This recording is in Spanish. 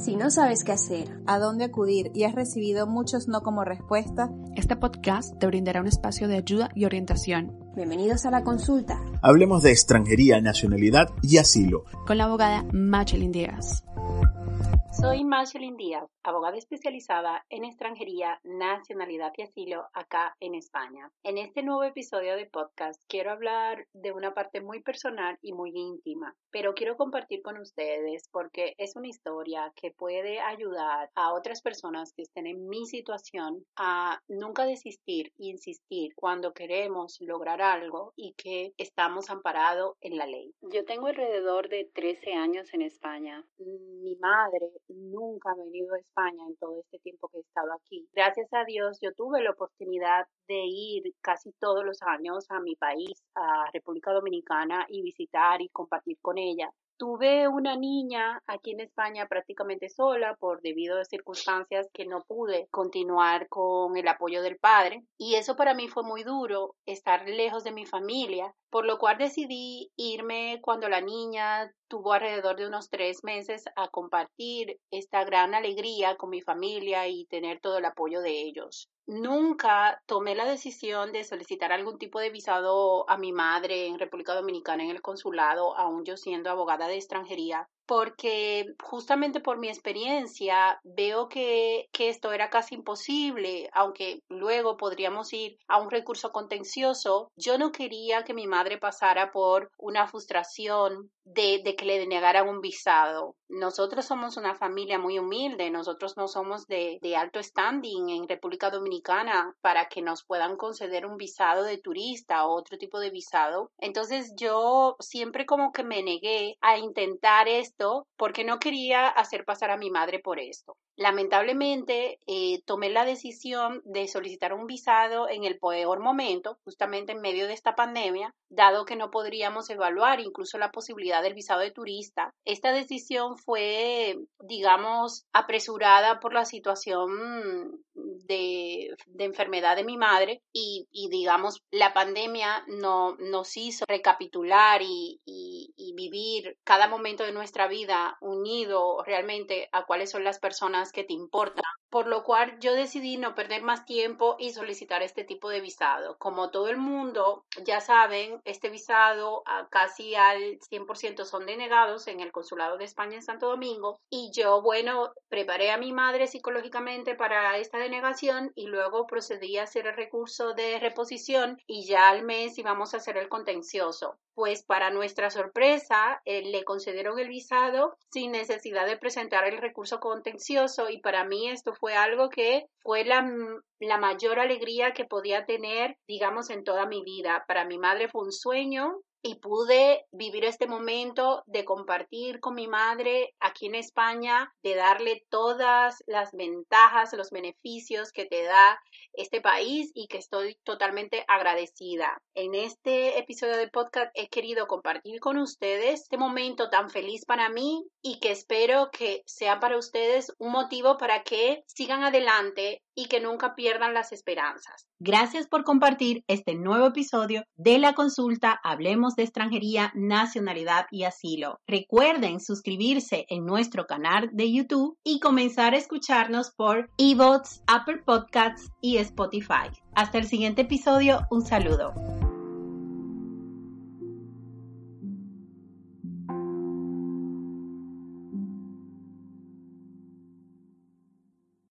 Si no sabes qué hacer, a dónde acudir y has recibido muchos no como respuesta, este podcast te brindará un espacio de ayuda y orientación. Bienvenidos a la consulta. Hablemos de extranjería, nacionalidad y asilo. Con la abogada Machelin Díaz. Soy Marceline Díaz, abogada especializada en extranjería, nacionalidad y asilo acá en España. En este nuevo episodio de podcast quiero hablar de una parte muy personal y muy íntima, pero quiero compartir con ustedes porque es una historia que puede ayudar a otras personas que estén en mi situación a nunca desistir, insistir cuando queremos lograr algo y que estamos amparados en la ley. Yo tengo alrededor de 13 años en España. Mi madre nunca he venido a España en todo este tiempo que he estado aquí. Gracias a Dios yo tuve la oportunidad de ir casi todos los años a mi país, a República Dominicana y visitar y compartir con ella. Tuve una niña aquí en España prácticamente sola por debido a circunstancias que no pude continuar con el apoyo del padre y eso para mí fue muy duro, estar lejos de mi familia, por lo cual decidí irme cuando la niña tuvo alrededor de unos tres meses a compartir esta gran alegría con mi familia y tener todo el apoyo de ellos. Nunca tomé la decisión de solicitar algún tipo de visado a mi madre en República Dominicana en el consulado, aún yo siendo abogada de extranjería, porque justamente por mi experiencia veo que, que, esto era casi imposible, aunque luego podríamos ir a un recurso contencioso. Yo no quería que mi madre pasara por una frustración de, de que le denegaran un visado. Nosotros somos una familia muy humilde, nosotros no somos de, de alto standing en República Dominicana para que nos puedan conceder un visado de turista o otro tipo de visado. Entonces yo siempre como que me negué a intentar esto porque no quería hacer pasar a mi madre por esto. Lamentablemente, eh, tomé la decisión de solicitar un visado en el peor momento, justamente en medio de esta pandemia, dado que no podríamos evaluar incluso la posibilidad del visado de turista. Esta decisión fue, digamos, apresurada por la situación de, enfermedad de mi madre y, digamos, la pandemia no, nos hizo recapitular y, y vivir cada momento de nuestra vida unido realmente a cuáles son las personas que te importan, por lo cual yo decidí no perder más tiempo y solicitar este tipo de visado. Como todo el mundo ya saben, este visado a casi al 100% son denegados en el Consulado de España en Santo Domingo y yo, bueno, preparé a mi madre psicológicamente para esta denegación y luego procedí a hacer el recurso de reposición y ya al mes íbamos a hacer el contencioso. Pues para nuestra sorpresa, eh, le concedieron el visado sin necesidad de presentar el recurso contencioso y para mí esto fue algo que fue la, la mayor alegría que podía tener, digamos, en toda mi vida. Para mi madre fue un sueño y pude vivir este momento de compartir con mi madre aquí en España, de darle todas las ventajas, los beneficios que te da este país y que estoy totalmente agradecida. En este episodio de podcast he querido compartir con ustedes este momento tan feliz para mí y que espero que sea para ustedes un motivo para que sigan adelante y que nunca pierdan las esperanzas. Gracias por compartir este nuevo episodio de la consulta Hablemos de extranjería, nacionalidad y asilo. Recuerden suscribirse en nuestro canal de YouTube y comenzar a escucharnos por eBots, Apple Podcasts y Spotify. Hasta el siguiente episodio, un saludo.